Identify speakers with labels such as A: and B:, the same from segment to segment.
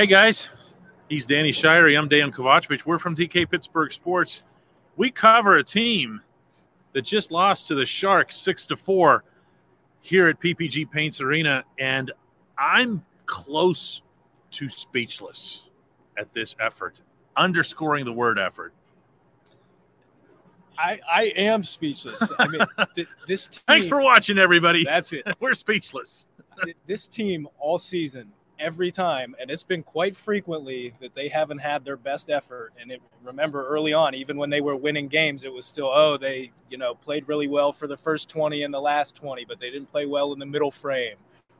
A: Hey guys, he's Danny Shirey. I'm Dejan Kovacevic. We're from DK Pittsburgh Sports. We cover a team that just lost to the Sharks six to four here at PPG Paints Arena, and I'm close to speechless at this effort, underscoring the word effort.
B: I, I am speechless. I mean, th- this team,
A: Thanks for watching, everybody.
B: That's it.
A: We're speechless.
B: This team all season, every time, and it's been quite frequently that they haven't had their best effort. And it, remember early on, even when they were winning games, it was still, oh, they you know played really well for the first 20 and the last 20, but they didn't play well in the middle frame.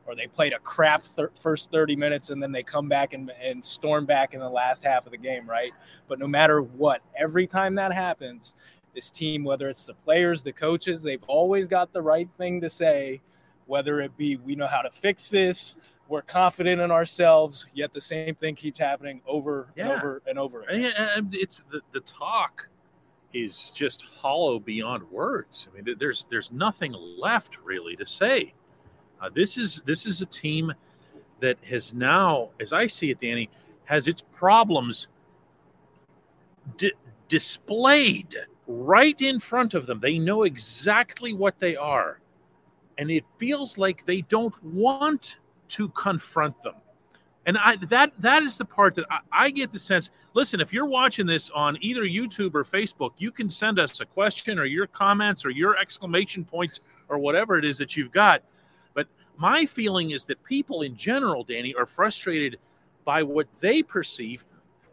B: Or they played a crap thir- first 30 minutes and then they come back and, and storm back in the last half of the game, right? But no matter what, every time that happens, this team, whether it's the players, the coaches, they've always got the right thing to say, whether it be we know how to fix this, we're confident in ourselves, yet the same thing keeps happening over and over and over again.
A: And It's the, the talk is just hollow beyond words. I mean, there's there's nothing left really to say. Uh, this is this is a team that has now, as I see it, Danny, has its problems di- displayed right in front of them. They know exactly what they are, and it feels like they don't want to confront them. And I that that is the part that I, I get the sense. Listen, if you're watching this on either YouTube or Facebook, you can send us a question or your comments or your exclamation points or whatever it is that you've got. But my feeling is that people in general, Danny, are frustrated by what they perceive.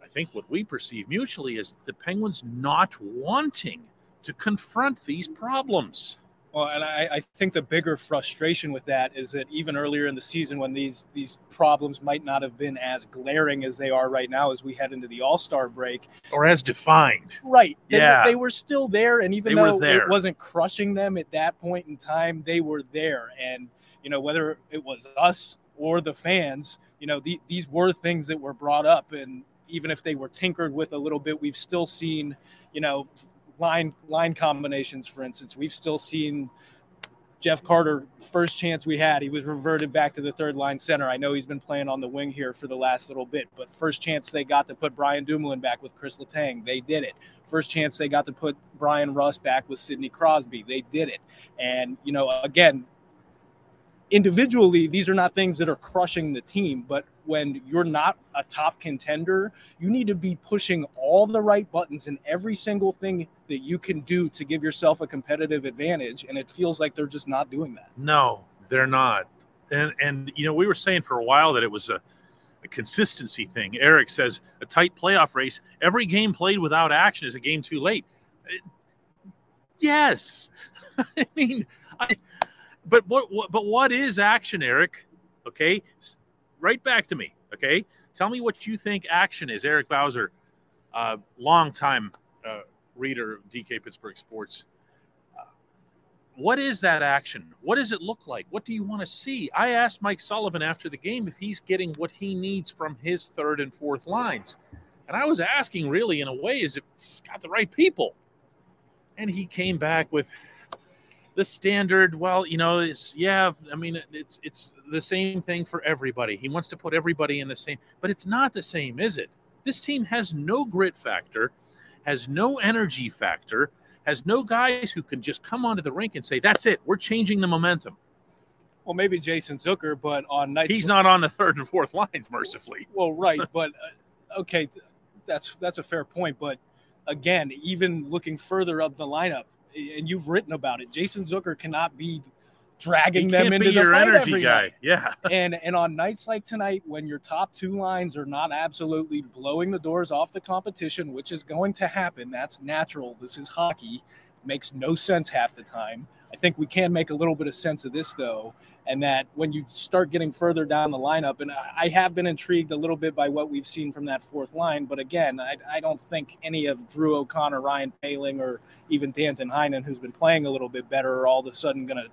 A: I think what we perceive mutually is the Penguins not wanting to confront these problems.
B: Well, and I, I think the bigger frustration with that is that even earlier in the season, when these these problems might not have been as glaring as they are right now, as we head into the All Star break,
A: Or as defined.
B: right? They,
A: Yeah.
B: were, they were still there, and even
A: They
B: though it wasn't crushing them at that point in time, they were there. And you know, whether it was us or the fans, you know, the, these were things that were brought up, and even if they were tinkered with a little bit, we've still seen, you know, line line combinations. For instance, we've still seen Jeff Carter, first chance we had, he was reverted back to the third line center. I know he's been playing on the wing here for the last little bit, but first chance they got to put Brian Dumoulin back with Chris Letang, they did it. First chance they got to put Bryan Rust back with Sidney Crosby, they did it. And, you know, again, individually, these are not things that are crushing the team, but when you're not a top contender, you need to be pushing all the right buttons in every single thing that you can do to give yourself a competitive advantage. And it feels like they're just not doing that.
A: No, they're not. And and you know, we were saying for a while that it was a, a consistency thing. Eric says a tight playoff race. Every game played without action is a game too late. Uh, Yes, I mean, I. But what, what? But what is action, Eric? Okay, right back to me. Okay, tell me what you think action is, Eric Bowser, uh, longtime uh, reader of DK Pittsburgh Sports uh, what is that action? What does it look like? What do you want to see? I asked Mike Sullivan after the game if he's getting what he needs from his third and fourth lines. And I was asking really in a way is if he's got the right people. And he came back with the standard, well, you know, it's yeah, I mean it's it's the same thing for everybody. He wants to put everybody in the same, but it's not the same, is it? This team has no grit factor, has no energy factor, has no guys who can just come onto the rink and say, "That's it, we're changing the momentum."
B: Well, maybe Jason Zucker, but on nights
A: He's not on the third and fourth lines, mercifully.
B: Well, right, but uh, okay, that's that's a fair point. But again, even looking further up the lineup, and you've written about it, Jason Zucker cannot be dragging them into
A: your energy guy.
B: night.
A: Yeah.
B: And and on nights like tonight, when your top two lines are not absolutely blowing the doors off the competition, which is going to happen, that's natural. This is hockey. Makes no sense half the time. I think we can make a little bit of sense of this though, and that when you start getting further down the lineup, and I I have been intrigued a little bit by what we've seen from that fourth line, but again, I, I don't think any of Drew O'Connor, Ryan Poehling, or even Danton Heinen, who's been playing a little bit better, are all of a sudden going to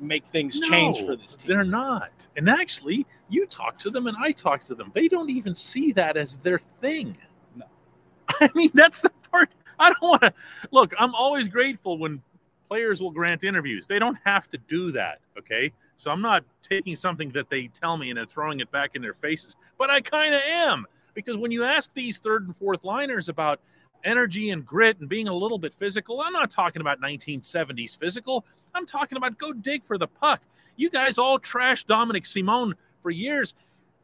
B: make things change for this team.
A: They're not. And actually, you talk to them and I talk to them. They don't even see that as their thing.
B: No.
A: I mean, that's the part I don't want to look. I'm always grateful when players will grant interviews. They don't have to do that. Okay. So I'm not taking something that they tell me and then throwing it back in their faces, but I kind of am because when you ask these third and fourth liners about energy and grit and being a little bit physical, I'm not talking about 1970s physical. I'm talking about go dig for the puck. You guys all trashed Dominik Simon for years.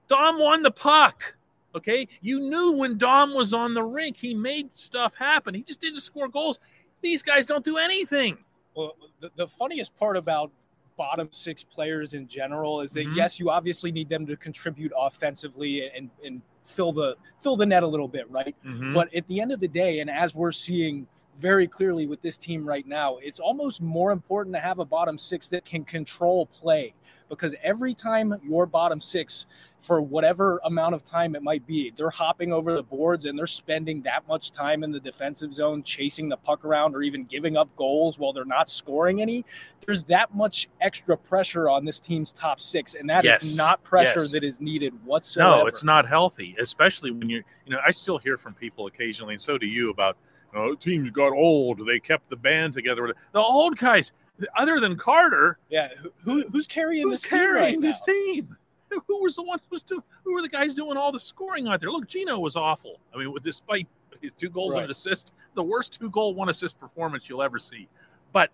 A: Dom won the puck. Okay. You knew when Dom was on the rink, he made stuff happen. He just didn't score goals. These guys don't do anything.
B: Well, the, the funniest part about bottom six players in general is that
A: Mhm.
B: yes, you obviously need them to contribute offensively and and fill the fill the net a little bit, right?
A: Mhm.
B: But at the end of the day, and as we're seeing very clearly with this team right now, it's almost more important to have a bottom six that can control play. Because every time your bottom six, for whatever amount of time it might be, they're hopping over the boards and they're spending that much time in the defensive zone, chasing the puck around, or even giving up goals while they're not scoring any. There's that much extra pressure on this team's top six, and that is
A: Yes.
B: not pressure
A: Yes.
B: that is needed whatsoever.
A: No, it's not healthy, especially when you're, you know, I still hear from people occasionally, and so do you, about, oh, teams got old. They kept the band together. The old guys, other than Carter,
B: Yeah, who, who who's carrying
A: who's
B: this team right
A: this team? Who was the one who was doing, who were the guys doing all the scoring out there? Look, Gino was awful. I mean, despite his two goals and
B: Right.
A: an assist, the worst two goal, one assist performance you'll ever see. But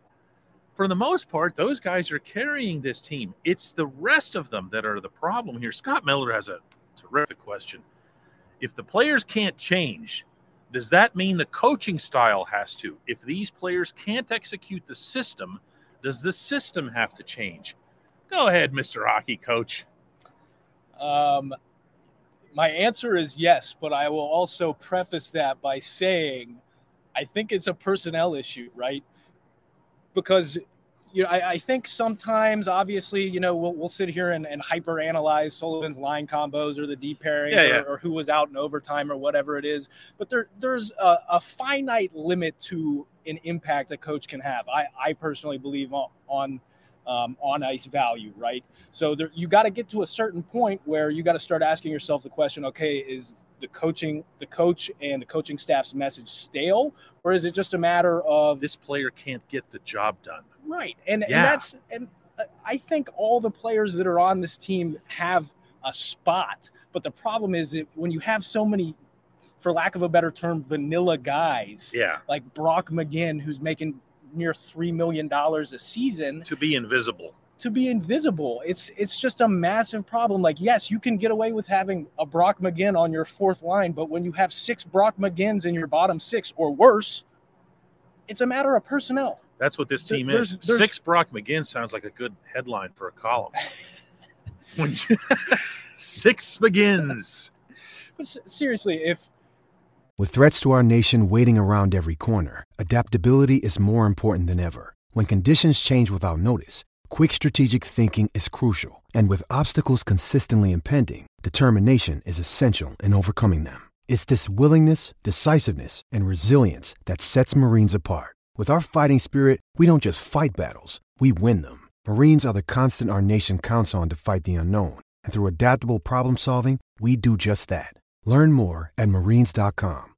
A: for the most part, those guys are carrying this team. It's the rest of them that are the problem here. Scott Miller has a terrific question. If the players can't change, does that mean the coaching style has to? If these players can't execute the system, does the system have to change? Go ahead, Mr. Hockey Coach.
B: Um, my answer is yes, but I will also preface that by saying I think it's a personnel issue, right? Because you know, I, I think sometimes, obviously, you know, we'll, we'll sit here and, and hyper analyze Sullivan's line combos or the deep pairing
A: Yeah,
B: or,
A: yeah.
B: or who was out in overtime or whatever it is. But there, there's a, a finite limit to an impact a coach can have. I, I personally believe on, on um, on ice value, right? So there, you got to get to a certain point where you got to start asking yourself the question: Okay, is the coaching, the coach, and the coaching staff's message stale, or is it just a matter of
A: This player can't get the job done.
B: Right? And
A: Yeah.
B: and that's and uh, I think all the players that are on this team have a spot, but the problem is that when you have so many, for lack of a better term, vanilla guys
A: Yeah.
B: like Brock McGinn, who's making near three million dollars a season
A: To be invisible.
B: to be invisible. It's it's just a massive problem. Like, yes, you can get away with having a Brock McGinn on your fourth line, but when you have six Brock McGinns in your bottom six or worse, it's a matter of personnel.
A: That's what this team
B: there's-
A: is.
B: there's-
A: Six Brock McGinn sounds like a good headline for a column. when you, six McGinns.
B: But seriously, if
C: With threats to our nation waiting around every corner, adaptability is more important than ever. When conditions change without notice, quick strategic thinking is crucial. And with obstacles consistently impending, determination is essential in overcoming them. It's this willingness, decisiveness, and resilience that sets Marines apart. With our fighting spirit, we don't just fight battles, we win them. Marines are the constant our nation counts on to fight the unknown. And through adaptable problem solving, we do just that. Learn more at marines.com.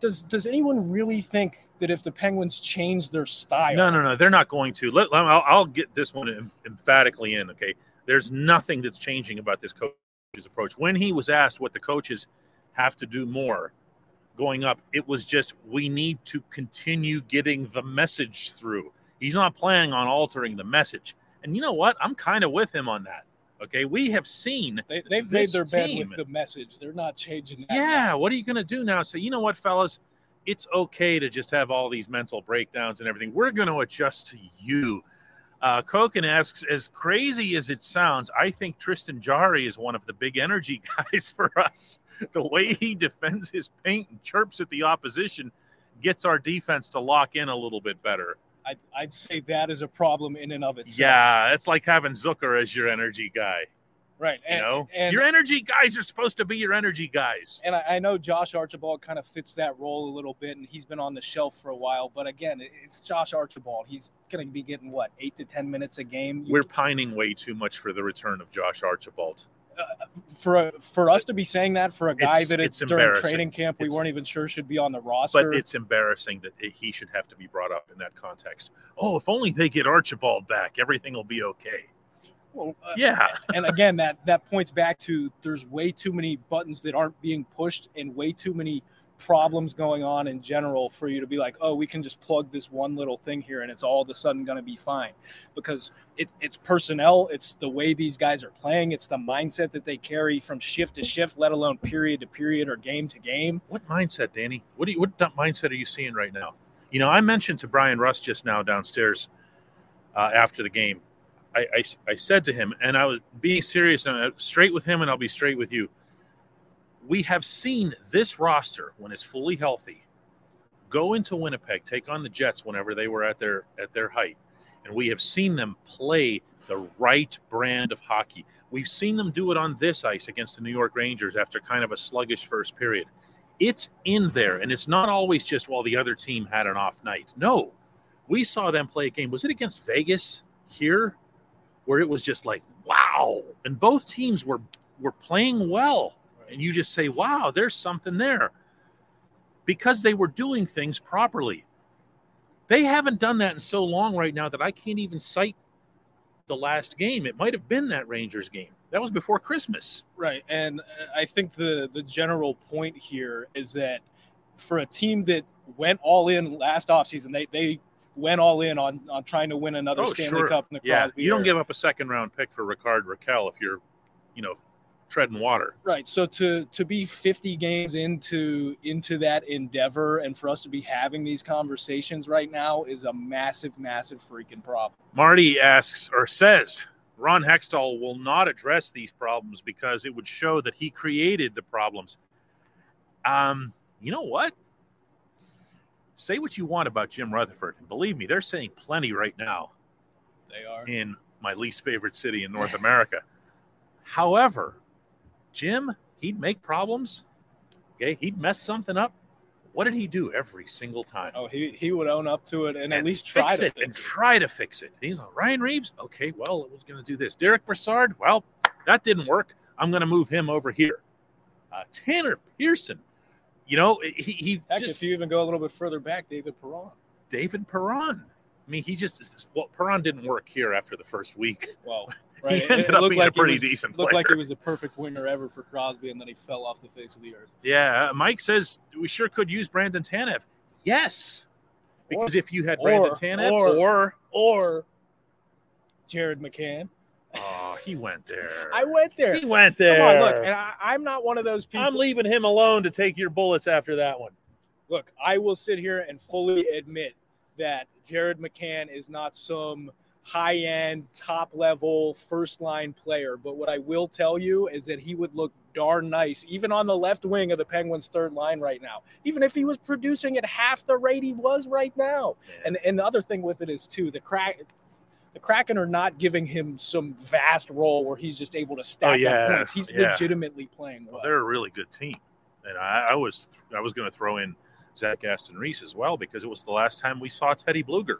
B: does does anyone really think that if the Penguins change their style,
A: No, no, no. They're not going to. Let, let- I'll, I'll get this one emphatically in. Okay. There's nothing that's changing about this coach's approach. When he was asked what the coaches have to do more going up, it was just we need to continue getting the message through. He's not planning on altering the message. And you know what? I'm kind of with him on that. Okay, we have seen
B: They, they've made their bed with the message. They're not changing that.
A: yeah,
B: now.
A: what are you going to do now? Say, you know what, fellas, it's okay to just have all these mental breakdowns and everything. We're going to adjust to you. Uh, Koken asks, as crazy as it sounds, I think Tristan Jarry is one of the big energy guys for us. The way he defends his paint and chirps at the opposition gets our defense to lock in a little bit better.
B: I'd, I'd say that is a problem in and of itself.
A: Yeah, it's like having Zucker as your energy guy.
B: Right.
A: You know,
B: and,
A: your energy guys are supposed to be your energy guys.
B: and I, I know Josh Archibald kind of fits that role a little bit, and he's been on the shelf for a while. But again, it's Josh Archibald. He's going to be getting what eight to ten minutes a game.
A: We're pining way too much for the return of Josh Archibald.
B: Uh, uh, for for us to be saying that for a guy
A: It's-
B: that
A: it's
B: it's during training camp we
A: It's-
B: weren't even sure should be on the roster.
A: But it's embarrassing that it- he should have to be brought up in that context. Oh, if only they get Archibald back, everything will be okay.
B: Well, uh,
A: Yeah.
B: and again, that that points back to there's way too many buttons that aren't being pushed and way too many problems going on in general for you to be like, oh, we can just plug this one little thing here and it's all of a sudden going to be fine. Because it, it's personnel, it's the way these guys are playing, it's the mindset that they carry from shift to shift, let alone period to period or game to game.
A: What mindset, Danny? What do you, what mindset are you seeing right now? You know, I mentioned to Bryan Rust just now downstairs uh, after the game. I, I, I said to him, and I was being serious and straight with him, and I'll be straight with you. We have seen this roster when it's fully healthy go into Winnipeg, take on the Jets whenever they were at their at their height, and we have seen them play the right brand of hockey. We've seen them do it on this ice against the New York Rangers after kind of a sluggish first period. It's in there, and it's not always just while the other team had an off night. No, we saw them play a game. Was it against Vegas here, where it was just like wow, and both teams were were playing well, and you just say, wow, there's something there because they were doing things properly. They haven't done that in so long right now that I can't even cite the last game. It might have been that Rangers game. That was before Christmas.
B: Right, and uh, I think the the general point here is that for a team that went all in last offseason, they they went all in on on trying to win another
A: Oh,
B: Stanley
A: sure.
B: Cup in the
A: Yeah,
B: Crosby
A: you don't give up a second round pick for Rickard Rakell if you're, you know, treading water.
B: right. So to to be 50 games into into that endeavor, and for us to be having these conversations right now is a massive, massive freaking problem.
A: Marty asks or says Ron Hextall will not address these problems because it would show that he created the problems. Um, you know what? Say what you want about Jim Rutherford. And believe me, they're saying plenty right now
B: They are.
A: in my least favorite city in North America. However, Jim, he'd make problems. Okay, he'd mess something up. What did he do every single time?
B: Oh, he, he would own up to it and, at least try
A: fix
B: to
A: it
B: fix
A: and
B: it.
A: try to fix it. He's like Ryan Reaves. Okay, well, it was going to do this. Derick Brassard. Well, that didn't work. I'm going to move him over here. Uh, Tanner Pearson. You know, he, he
B: Heck,
A: just
B: if you even go a little bit further back, David Perron.
A: David Perron. I mean, he just well, Perron didn't work here after the first week.
B: Well,
A: He
B: right. it-
A: ended
B: it
A: up
B: looked
A: being a
B: like he
A: pretty
B: was-
A: decent
B: Looked like he was the perfect winger ever for Crosby, and then he fell off the face of the earth.
A: Yeah, uh, Mike says we sure could use Brandon Tanev. Yes, because
B: Or-
A: if you had Brandon
B: or-
A: Tanev
B: or-
A: or
B: Or Jared McCann.
A: Oh, he went there.
B: I went there.
A: He went there.
B: Come on, look, and I, I'm not one of those people.
A: I'm leaving him alone to take your bullets after that one.
B: look, I will sit here and fully admit that Jared McCann is not some high end, top level, first line player. But what I will tell you is that he would look darn nice, even on the left wing of the Penguins' third line right now, even if he was producing at half the rate he was right now. And, and the other thing with it is, too, the crack. The Kraken are not giving him some vast role where he's just able to oh, stack
A: Oh,
B: up points. He's
A: yeah.
B: legitimately playing well.
A: Well, they're a really good team, and I, I was I was going to throw in Zach Aston-Reese as well because it was the last time we saw Teddy Blueger.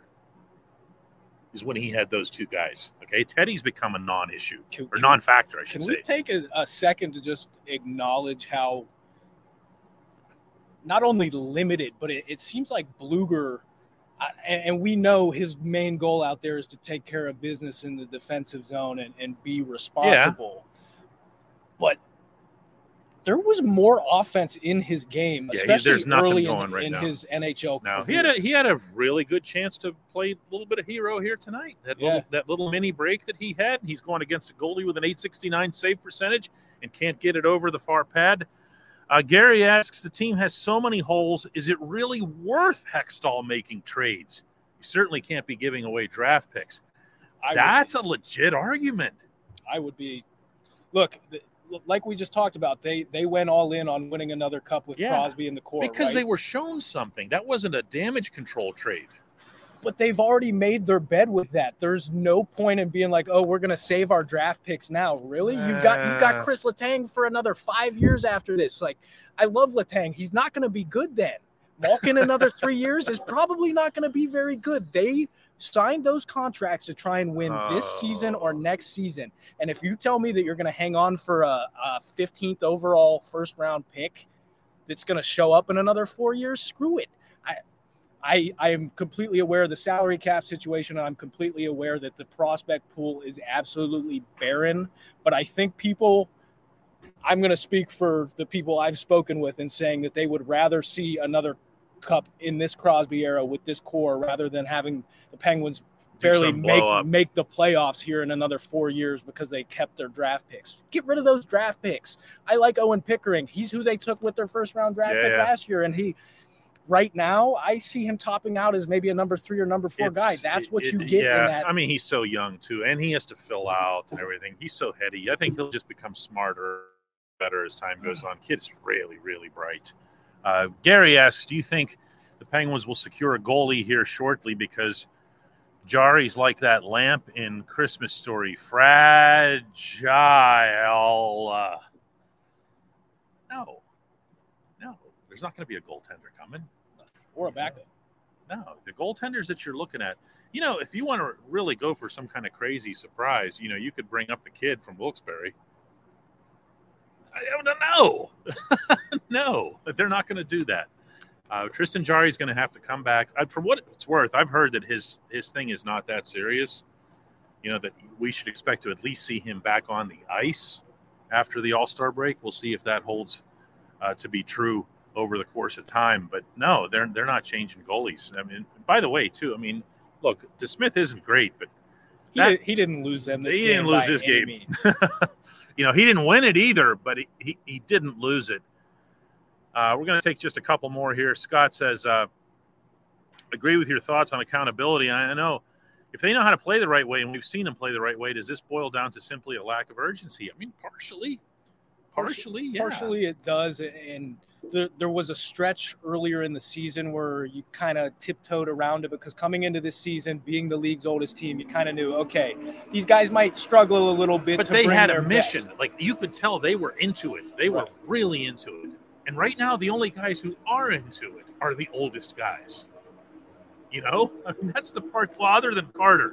A: Is when he had those two guys. Okay, Teddy's become a non-issue
B: Can-
A: or non-factor, I should
B: Can
A: say.
B: Can we take a, a second to just acknowledge how not only limited, but it, it seems like Blueger, and, and we know his main goal out there is to take care of business in the defensive zone and, and be responsible. Yeah. But there was more offense in his game, especially
A: there's nothing
B: early
A: going
B: in,
A: right
B: in his NHL
A: Now he had a he had a really good chance to play a little bit of hero here tonight. That
B: Yeah.
A: little that little mini break that he had. He's going against a goalie with an 869 save percentage and can't get it over the far pad. Uh, Gary asks, the team has so many holes. Is it really worth Hextall making trades? You certainly can't be giving away draft picks.
B: I
A: That's
B: be-
A: a legit argument.
B: I would be. Look, the, like we just talked about, they they went all in on winning another cup with
A: Yeah,
B: Crosby in the core
A: because
B: right?
A: they were shown something. That wasn't a damage control trade.
B: But they've already made their bed with that. There's no point in being like, oh, we're gonna save our draft picks now. Really? You've got you've got. Chris Letang for another five years after this. Like, I love Letang. He's not gonna be good then. Malkin another three years is probably not gonna be very good. They signed those contracts to try and win this season or
A: Oh.
B: next season. And if you tell me that you're gonna hang on for a, a 15th overall first round pick that's gonna show up in another four years, screw it. I, I am completely aware of the salary cap situation. And I'm completely aware that the prospect pool is absolutely barren. But I think people, I'm going to speak for the people I've spoken with in saying that they would rather see another cup in this Crosby era with this core rather than having the Penguins barely
A: up.
B: make make the playoffs here in another four years because they kept their draft picks. Get rid of those draft picks. I like Owen Pickering. He's who they took with their first round draft
A: Yeah,
B: pick
A: yeah.
B: last year, and he. Right now, I see him topping out as maybe a number three or number four guy. That's what
A: it-
B: you get
A: yeah,
B: in that.
A: I mean, he's so young too, and he has to fill out and everything. He's so heady. I think he'll just become smarter, better as time goes on. Kid's really, really bright. Uh, Gary asks, "Do you think the Penguins will secure a goalie here shortly because Jarry's like that lamp in Christmas Story, fragile?" Uh, no, no. There's not going to be a goaltender coming.
B: or a backup.
A: No, the goaltenders that you're looking at, you know, if you want to really go for some kind of crazy surprise, you know, you could bring up the kid from Wilkes-Barre. I don't know. no, but they're not going to do that. Uh, Tristan Jarry is going to have to come back. Uh, for what it's worth, I've heard that his his thing is not that serious. You know that we should expect to at least see him back on the ice after the All Star break. We'll see if that holds uh, to be true over the course of time. But no, they're they're not changing goalies. I mean, by the way, too. I mean, look, DeSmith isn't great, but
B: He,
A: That-
B: did, he didn't lose them this
A: he didn't lose this game. you know, he didn't win it either, but he, he, he didn't lose it. Uh, we're going to take just a couple more here. Scott says, uh, agree with your thoughts on accountability. I know if they know how to play the right way, and we've seen them play the right way, does this boil down to simply a lack of urgency? I mean, partially. Partially, yeah.
B: Partially, it does, and there, there was a stretch earlier in the season where you kind of tiptoed around it because coming into this season, being the league's oldest team, you kind of knew, okay, these guys might struggle a little bit.
A: But they had a mission.
B: best.
A: Like you could tell they were into it. They were really into it. And right now, the only guys who are into it are the oldest guys. You know, I mean, that's the part. Well, other than Carter,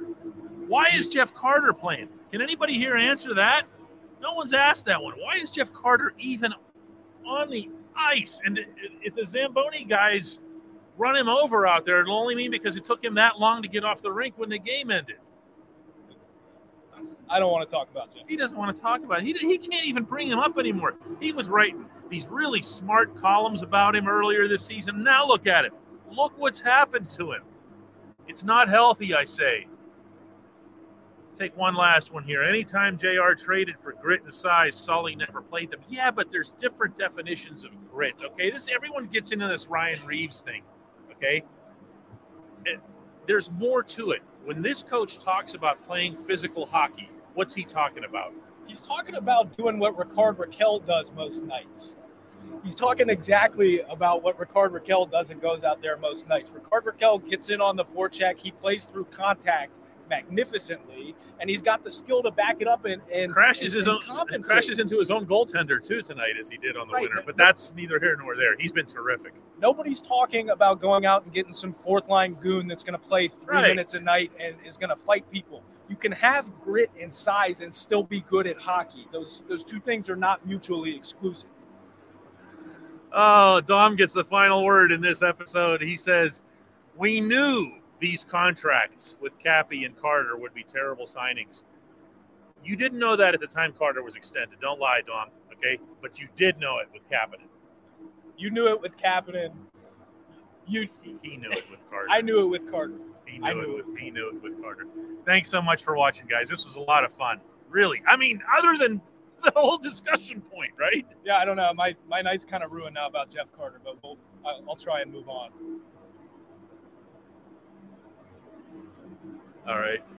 A: why is Jeff Carter playing? Can anybody here answer that? No one's asked that one. Why is Jeff Carter even on the ice? And if the Zamboni guys run him over out there, it'll only mean because it took him that long to get off the rink when the game ended.
B: I don't want to talk about Jeff.
A: He doesn't want to talk about it. He, he can't even bring him up anymore. He was writing these really smart columns about him earlier this season. Now look at him. Look what's happened to him. It's not healthy, I say. Take one last one here. Anytime JR traded for grit and size, Sully never played them. Yeah, but there's different definitions of grit. Okay, this everyone gets into this Ryan Reaves thing. Okay, It- there's more to it. When this coach talks about playing physical hockey, what's he talking about?
B: He's talking about doing what Rickard Rakell does most nights. He's talking exactly about what Rickard Rakell does and goes out there most nights. Rickard Rakell gets in on the forecheck. He plays through contact magnificently, and he's got the skill to back it up and, and
A: crashes
B: and-
A: his
B: and
A: own
B: compensate.
A: crashes into his own goaltender too tonight as he did on the
B: Right,
A: winner.
B: but-
A: But that's neither here nor there. He's been terrific.
B: Nobody's talking about going out and getting some fourth line goon that's going to play three
A: Right.
B: minutes a night and is going to fight people. You can have grit and size and still be good at hockey. Those those two things are not mutually exclusive.
A: Oh, Dom gets the final word in this episode. He says, "We knew these contracts with Cappy and Carter would be terrible signings. You didn't know that at the time Carter was extended. Don't lie, Dom. Okay, but you did know it with Kapanen.
B: You knew it with Kapanen. You,
A: he, he knew it with Carter.
B: I knew it with Carter.
A: He knew, knew it with he knew it with Carter. Thanks so much for watching, guys. This was a lot of fun. Really, I mean, other than the whole discussion point, right?
B: Yeah, I don't know. My my night's kind of ruined now about Jeff Carter, but we'll, I'll try and move on.
A: All right.